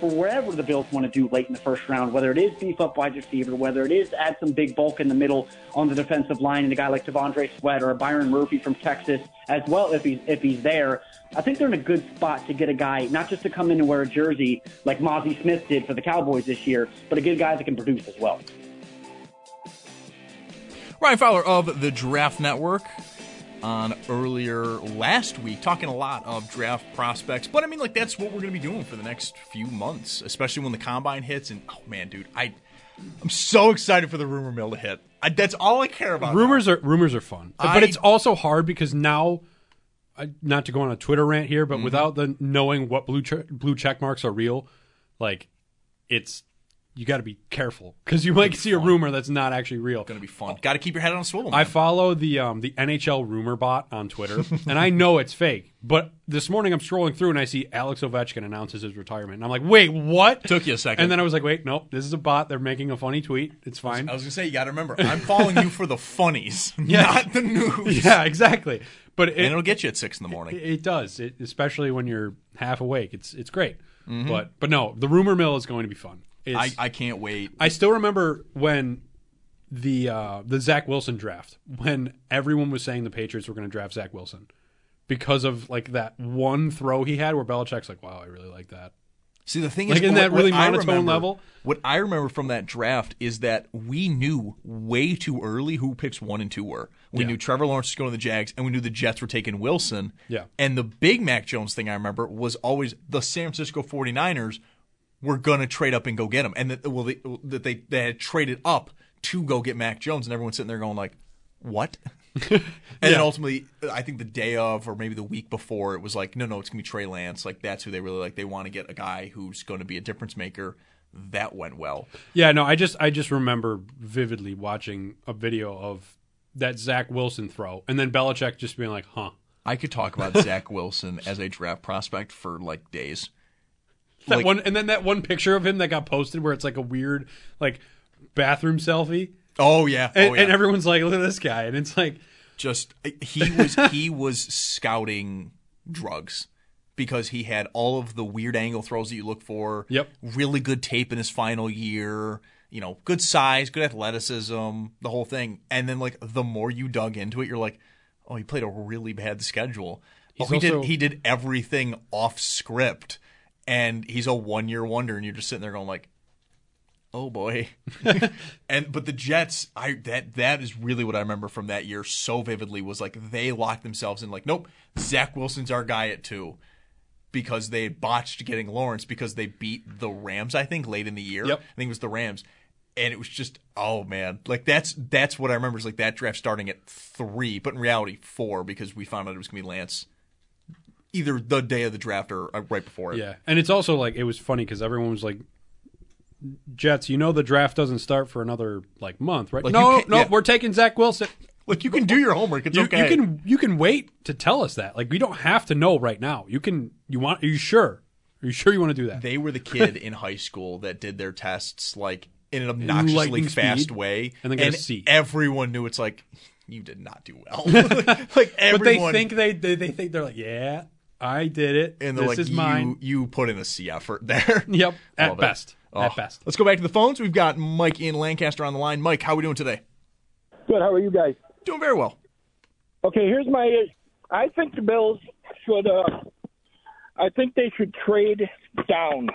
For wherever the Bills want to do late in the first round, whether it is beef up wide receiver, whether it is add some big bulk in the middle on the defensive line, and a guy like T'Vondre Sweat or Byron Murphy from Texas as well, if he's if he's there, I think they're in a good spot to get a guy not just to come in and wear a jersey like Mazi Smith did for the Cowboys this year, but a good guy that can produce as well. Ryan Fowler of the Draft Network on earlier last week, talking a lot of draft prospects. But I mean, like that's what we're going to be doing for the next few months, especially when the combine hits. And oh man, dude, I I'm so excited for the rumor mill to hit. I, that's all I care about. Rumors now. are rumors are fun, I- but it's also hard because now, I, not to go on a Twitter rant here, but mm-hmm. without the knowing what blue che- blue check marks are real, like it's you got to be careful because you might see a rumor that's not actually real. going to be fun. Got to keep your head on a swivel. I follow the um, the NHL rumor bot on Twitter, and I know it's fake. But this morning I'm scrolling through and I see Alex Ovechkin announces his retirement, and I'm like, wait, what? Took you a second. And then I was like, wait, nope, this is a bot. They're making a funny tweet. It's fine. I was going to say, you got to remember, I'm following you for the funnies, not the news. yeah, exactly. But it, And it'll get you at six in the morning. It, it does, it, especially when you're half awake. It's it's great. Mm-hmm. But but no, the rumor mill is going to be fun. I, I can't wait. I still remember when the uh, the Zach Wilson draft when everyone was saying the Patriots were going to draft Zach Wilson because of like that one throw he had where Belichick's like, "Wow, I really like that." See, the thing Like is, in that really what monotone remember- level? What I remember from that draft is that we knew way too early who picks one and two were. We Yeah. knew Trevor Lawrence was going to the Jags, and we knew the Jets were taking Wilson. Yeah. And the big Mac Jones thing I remember was always the San Francisco 49ers were going to trade up and go get him. And that, well, they, that they, they had traded up to go get Mac Jones, and everyone's sitting there going like, what? and then ultimately, I think the day of, or maybe the week before, it was like, no, no, it's gonna be Trey Lance. Like that's who they really like. They want to get a guy who's going to be a difference maker. That went well. Yeah, no, I just I just remember vividly watching a video of that Zach Wilson throw, and then Belichick just being like, "Huh." I could talk about Zach Wilson as a draft prospect for like days. That Like- one, and then that one picture of him that got posted where it's like a weird like bathroom selfie, Oh yeah, oh, and, oh, yeah. and everyone's like, "Look at this guy," and it's like, just he was he was scouting drugs because he had all of the weird angle throws that you look for. Yep. Really good tape in his final year. You know, good size, good athleticism, the whole thing. And then like the more you dug into it, you're like, oh, he played a really bad schedule. Oh, he also- did he did everything off script, and he's a one year wonder. And you're just sitting there going like, oh boy. and but the Jets, I that that is really what I remember from that year so vividly was like they locked themselves in like, nope, Zach Wilson's our guy at two. Because they botched getting Lawrence because they beat the Rams, I think, late in the year. Yep. I think it was the Rams. And it was just oh man. Like that's that's what I remember is like that draft starting at three, but in reality four because we found out it was gonna be Lance either the day of the draft or uh, right before it. yeah. And it's also like it was funny because everyone was like, "Jets, you know the draft doesn't start for another like month, right?" Like, no, no, yeah. we're taking Zach Wilson. Like you can do your homework. It's You, okay. you can you can wait to tell us that. Like we don't have to know right now. You can. You want? Are you sure? Are you sure you want to do that? they were the kid in high school that did their tests like in an obnoxiously lightning fast speed, way, and then got a C. everyone knew it's like you did not do well. like everyone, but they think they, they they think they're like, yeah, I did it. and they're this like is you mine. you put in a C effort there. Yep, at Love it. best. at best. Let's go back to the phones. We've got Mike in Lancaster on the line. Mike, how are we doing today? Good. How are you guys? Doing very well. Okay, here's my. I think the Bills should. Uh, I think they should trade down.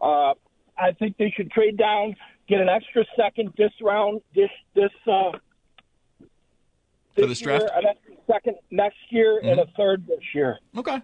Uh, I think they should trade down, get an extra second this round, this this. Uh, For this this draft? year, an second next year, and a third this year. Okay.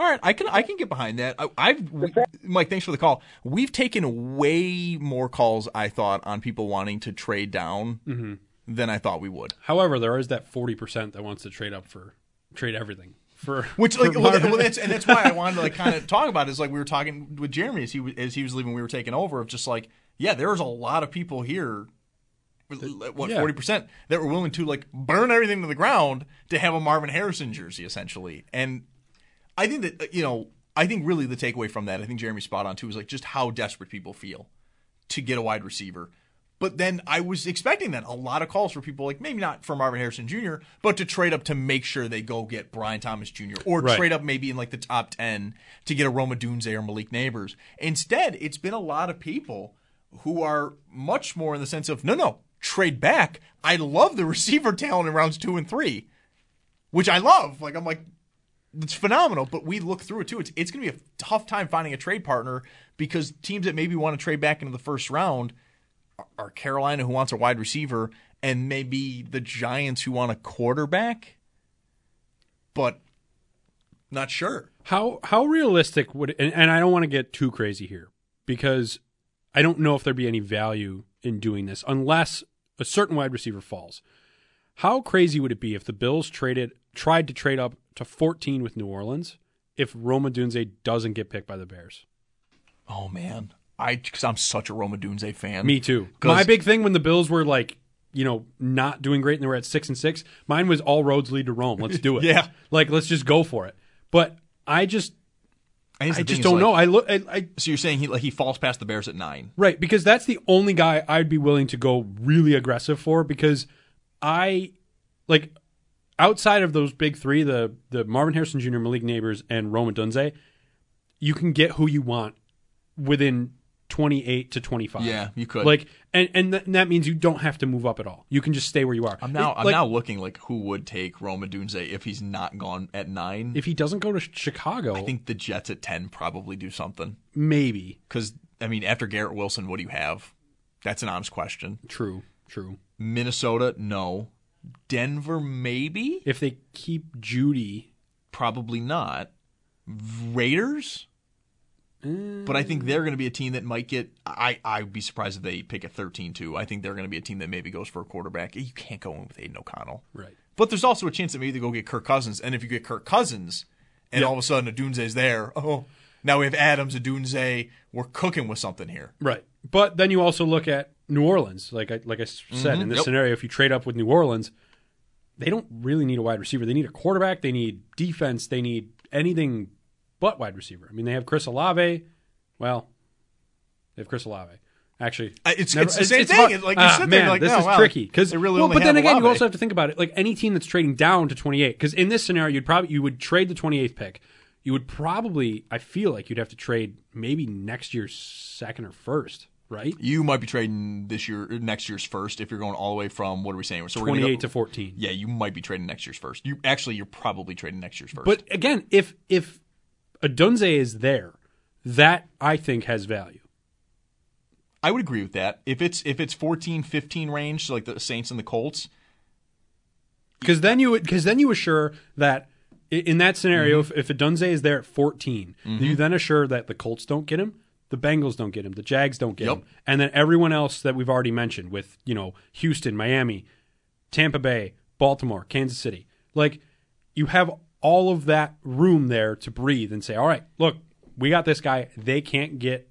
All right, I can I can get behind that. I, I've we, Mike, thanks for the call. We've taken way more calls, I thought, on people wanting to trade down Mm-hmm. than I thought we would. However, there is that forty percent that wants to trade up for trade everything for Which for like well, Marvin. well, that's and that's why I wanted to like kind of talk about it. Is like we were talking with Jeremy as he was- as he was leaving, we were taking over of just like yeah, there's a lot of people here. What Yeah. forty percent that were willing to like burn everything to the ground to have a Marvin Harrison jersey essentially, and I think that you know I think really the takeaway from that I think Jeremy's spot on too is like just how desperate people feel to get a wide receiver. But then I was expecting that a lot of calls for people like maybe not for Marvin Harrison Jr., but to trade up to make sure they go get Brian Thomas Jr. or Right. trade up maybe in like the top ten to get a Rome Odunze or Malik Nabers. Instead, it's been a lot of people who are much more in the sense of no, no, trade back. I love the receiver talent in rounds two and three, which I love. Like I'm like it's phenomenal, but we look through it too. It's it's going to be a tough time finding a trade partner because teams that maybe want to trade back into the first round are- are Carolina who wants a wide receiver and maybe the Giants who want a quarterback, but not sure. How how realistic would and, and I don't want to get too crazy here because I don't know if there'd be any value in doing this unless a certain wide receiver falls. How crazy would it be if the Bills traded tried to trade up to 14 with New Orleans if Rome Odunze doesn't get picked by the Bears? Oh man, I because I'm such a Rome Odunze fan. Me too. My big thing when the Bills were like, you know, not doing great and they were at six and six, mine was all roads lead to Rome. Let's do it. Yeah. Like let's just go for it. But I just I just don't is, know. I look I, I so you're saying he like he falls past the Bears at nine? Right, because that's the only guy I'd be willing to go really aggressive for because I like outside of those big three, the the Marvin Harrison Jr., Malik Nabers, and Rome Odunze, you can get who you want within twenty eight to twenty five. Yeah, you could. Like, and and, th- and that means you don't have to move up at all. You can just stay where you are. I'm now It- I'm like, now looking like who would take Rome Odunze if he's not gone at nine. if he doesn't go to Chicago, I think the Jets at ten probably do something. maybe Because I mean, after Garrett Wilson, what do you have? That's an honest question. true, true. Minnesota, no. Denver, maybe. If they keep Jeudy, Probably not. Raiders. But I think they're mm. going to be a team that might get. I I'd be surprised if they pick a 13 too. I think they're going to be a team that maybe goes for a quarterback. You can't go in with Aidan O'Connell. right? But there's also a chance that maybe they go get Kirk Cousins, and if you get Kirk Cousins, and all of a sudden Odunze's there, oh, now we have Adams, Adunze, we're cooking with something here. Right. But then you also look at New Orleans. Like I like I said mm-hmm. in this Yep. scenario, if you trade up with New Orleans, they don't really need a wide receiver. They need a quarterback. They need defense. They need anything but wide receiver. I mean, they have Chris Olave. Well, they have Chris Olave. Actually, Uh, it's- it's the same thing. It's like you Ah, sit man, like, this no, is wow, tricky because really well, but then again, you also have to think about it. Like any team that's trading down to 28, because in this scenario, you'd probably you would trade the 28th pick. You would probably, I feel like you'd have to trade maybe next year's second or first, right? You might be trading this year, next year's first, if you're going all the way from what are we saying? So we're gonna 28 go- to 14. Yeah, you might be trading next year's first. You actually, you're probably trading next year's first. But again, if if Odunze is there, that I think has value. I would agree with that. If it's if it's 14, 15 range, like the Saints and the Colts, Because then you because then you assure that in that scenario, Mm-hmm. if, if Odunze is there at 14, you then assure that the Colts don't get him, the Bengals don't get him, the Jags don't get Yep. him, and then everyone else that we've already mentioned with you know Houston, Miami, Tampa Bay, Baltimore, Kansas City, like you have all of that room there to breathe and say, all right, look, we got this guy. They can't get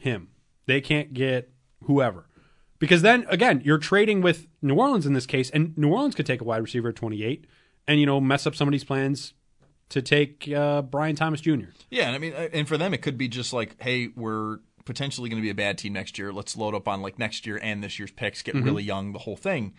him. They can't get whoever. Because then again, you're trading with New Orleans in this case, and New Orleans could take a wide receiver at 28 and you know mess up somebody's plans to take uh, Brian Thomas Jr. Yeah, and I mean, uh, and for them, it could be just like, hey, we're potentially going to be a bad team next year. Let's load up on like next year and this year's picks, Mm-hmm. get really young, the whole thing.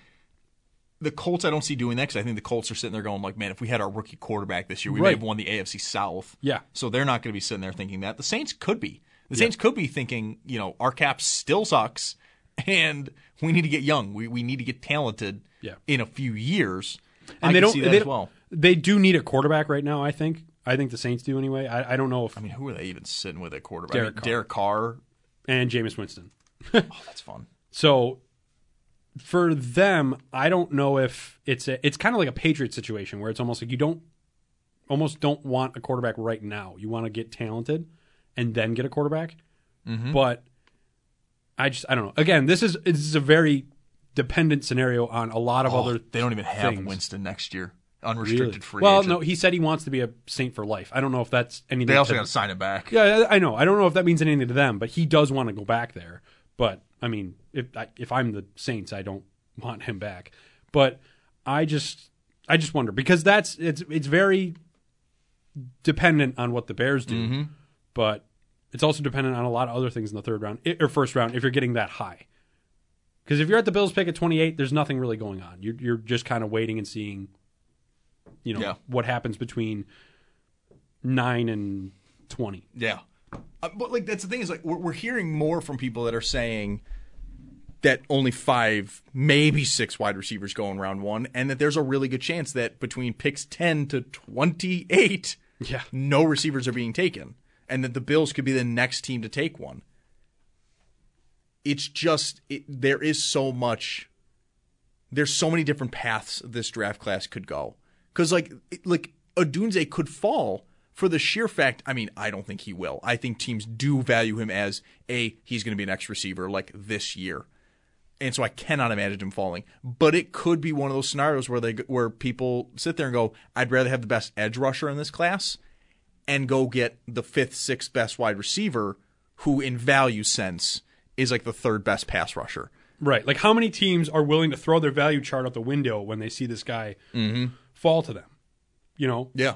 The Colts, I don't see doing that because I think the Colts are sitting there going like, man, if we had our rookie quarterback this year, we may have won the AFC South. Yeah. So they're not going to be sitting there thinking that. The Saints could be The Saints could be thinking, you know, our cap still sucks, and we need to get young. We we need to get talented. Yeah. in a few years. And I they don't. see that they, as well. they do need a quarterback right now. I think. I think the Saints do anyway. I, I don't know if I mean, who are they even sitting with at quarterback? Derek Carr. Derek Carr. and Jameis Winston. Oh, that's fun. So for them, I don't know if it's a, it's kind of like a Patriot situation where it's almost like you don't almost don't want a quarterback right now. You want to get talented and then get a quarterback. Mm-hmm. But I just I don't know. Again, this is this is a very dependent scenario on a lot of Oh, other they don't even have things. Winston next year. Really? Unrestricted free Well, agent. no, he said he wants to be a Saint for life. I don't know if that's anything. they also got to sign him back. Yeah, I know. I don't know if that means anything to them, but he does want to go back there. But I mean, if I, if I'm the Saints, I don't want him back. But I just I just wonder because that's it's it's very dependent on what the Bears do, mm-hmm. but it's also dependent on a lot of other things in the third round or first round if you're getting that high. Because if you're at the Bills pick at 28, there's nothing really going on. You're you're just kind of waiting and seeing, you know, Yeah. what happens between nine and 20. Yeah. Uh, but like that's the thing is like we're, we're hearing more from people that are saying that only five, maybe six wide receivers go in round one, and that there's a really good chance that between picks ten to twenty eight, Yeah. no receivers are being taken, and that the Bills could be the next team to take one. It's just it, there is so much. There's so many different paths this draft class could go, because like like Odunze could fall for the sheer fact. I mean, I don't think he will. I think teams do value him as a he's going to be an X receiver like this year and so I cannot imagine him falling. But it could be one of those scenarios where they where people sit there and go, "I'd rather have the best edge rusher in this class, and go get the fifth, sixth best wide receiver, who in value sense is like the third best pass rusher." Right. Like how many teams are willing to throw their value chart out the window when they see this guy mm-hmm. fall to them? You know? Yeah.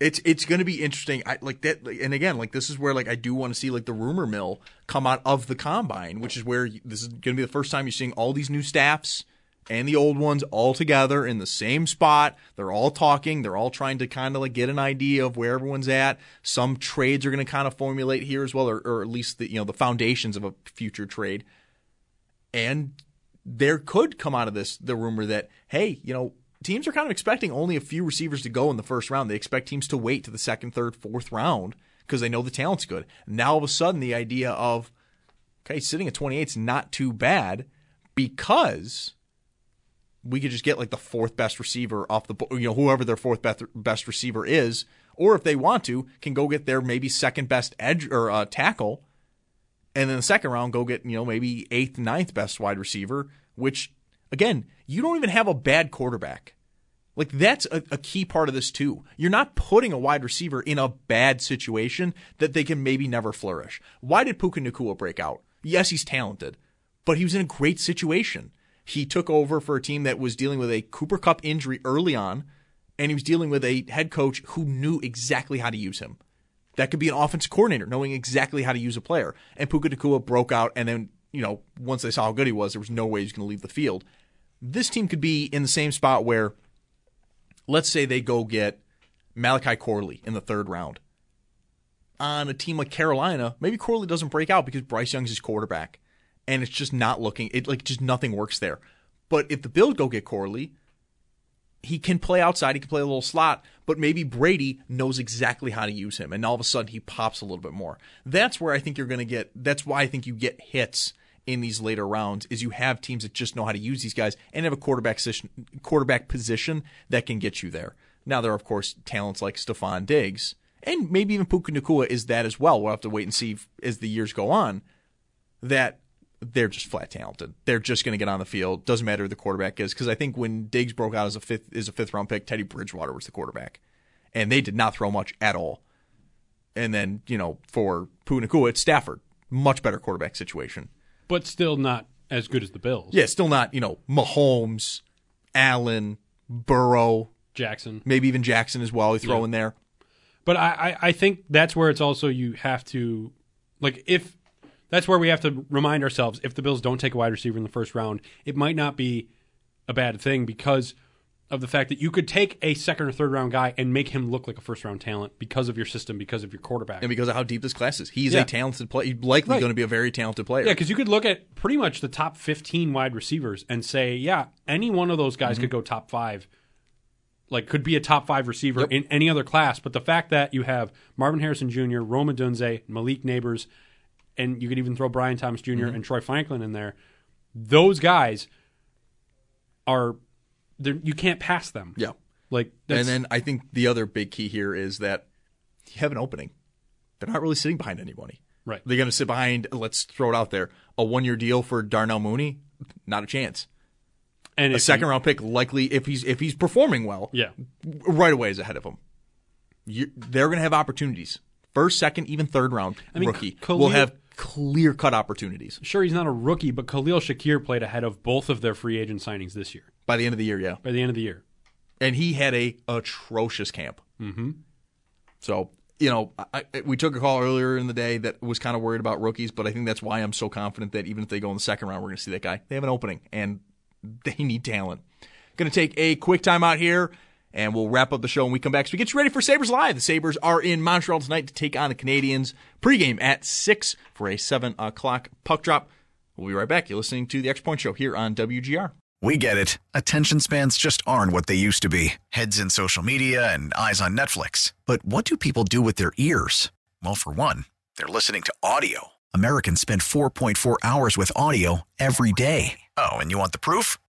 It's it's going to be interesting. I like that, and again, like this is where like I do want to see like the rumor mill come out of the combine, which is where you, this is going to be the first time you're seeing all these new staffs and the old ones all together in the same spot. They're all talking. They're all trying to kind of like get an idea of where everyone's at. Some trades are going to kind of formulate here as well, or, or at least the you know the foundations of a future trade. And there could come out of this the rumor that hey, you know, teams are kind of expecting only a few receivers to go in the first round. They expect teams to wait to the second, third, fourth round because they know the talent's good. Now all of a sudden, the idea of okay, sitting at 28 is not too bad because we could just get like the fourth best receiver off the you know whoever their fourth best best receiver is, or if they want to, can go get their maybe second best edge or uh, tackle and then the second round go get you know maybe eighth ninth best wide receiver which again you don't even have a bad quarterback. Like that's a, a key part of this too. You're not putting a wide receiver in a bad situation that they can maybe never flourish. Why did Puka Nacua break out? Yes he's talented but he was in a great situation. He took over for a team that was dealing with a Cooper Kupp injury early on and he was dealing with a head coach who knew exactly how to use him. That could be an offense coordinator knowing exactly how to use a player. And Puka Nacua broke out, and then, you know, once they saw how good he was, there was no way he was going to leave the field. This team could be in the same spot where, let's say they go get Malachi Corley in the third round. On a team like Carolina, maybe Corley doesn't break out because Bryce Young's his quarterback, and it's just not looking. It like just nothing works there. But if the Bills go get Corley, he can play outside, he can play a little slot, but maybe Brady knows exactly how to use him, and all of a sudden he pops a little bit more. That's where I think you're going to get. That's why I think you get hits in these later rounds. Is you have teams that just know how to use these guys and have a quarterback position, quarterback position that can get you there. Now there are of course talents like Stefon Diggs, and maybe even Puka Nacua is that as well. We'll have to wait and see if, as the years go on. That they're just flat talented. They're just going to get on the field. Doesn't matter who the quarterback is because I think when Diggs broke out as a fifth as a fifth round pick, Teddy Bridgewater was the quarterback, and they did not throw much at all. And then you know for Puka Nacua, it's Stafford, much better quarterback situation. But still not as good as the Bills. Yeah, still not you know Mahomes, Allen, Burrow, Jackson. maybe even Jackson as well. You throw Yeah. in there. But I, I, I think that's where it's also you have to like if that's where we have to remind ourselves if the Bills don't take a wide receiver in the first round, it might not be a bad thing because of the fact that you could take a second or third round guy and make him look like a first round talent because of your system, because of your quarterback. and because of how deep this class is. He's Yeah. a talented player. He's likely Right. going to be a very talented player. Yeah, because you could look at pretty much the top 15 wide receivers and say, yeah, any one of those guys Mm-hmm. could go top five. Like, could be a top five receiver in any other class. But the fact that you have Marvin Harrison Jr., Rome Odunze, Malik Nabers, and you could even throw Brian Thomas junior Mm-hmm. and Troy Franklin in there, those guys they're- you can't pass them. Yeah. Like, that's, And then I think the other big key here is that you have an opening. They're not really sitting behind anybody. Right. They're going to sit behind, let's throw it out there, a one year deal for Darnell Mooney? Not a chance. and A second-round pick, likely, if he's if he's performing well, Yeah. right away is ahead of him. You, they're going to have opportunities. First, second, even third round mean, rookie Khalil- will have clear cut opportunities Sure, he's not a rookie, but Khalil Shakir played ahead of both of their free agent signings this year by the end of the year. Yeah, by the end of the year. and he had a atrocious camp. Mm-hmm. So you know, I, we took a call earlier in the day that was kind of worried about rookies, but I think that's why I'm so confident that even if they go in the second round, we're going to see that guy. They have an opening, and they need talent. Going to take a quick time out here. And we'll wrap up the show when we come back. So we get you ready for Sabres Live. The Sabres are in Montreal tonight to take on the Canadiens. Pregame at 6 for a 7 o'clock puck drop. We'll be right back. You're listening to the X Point Show here on WGR. We get it. Attention spans just aren't what they used to be heads in social media and eyes on Netflix. But what do people do with their ears? Well, for one, they're listening to audio. Americans spend 4.4 hours with audio every day. Oh, and you want the proof?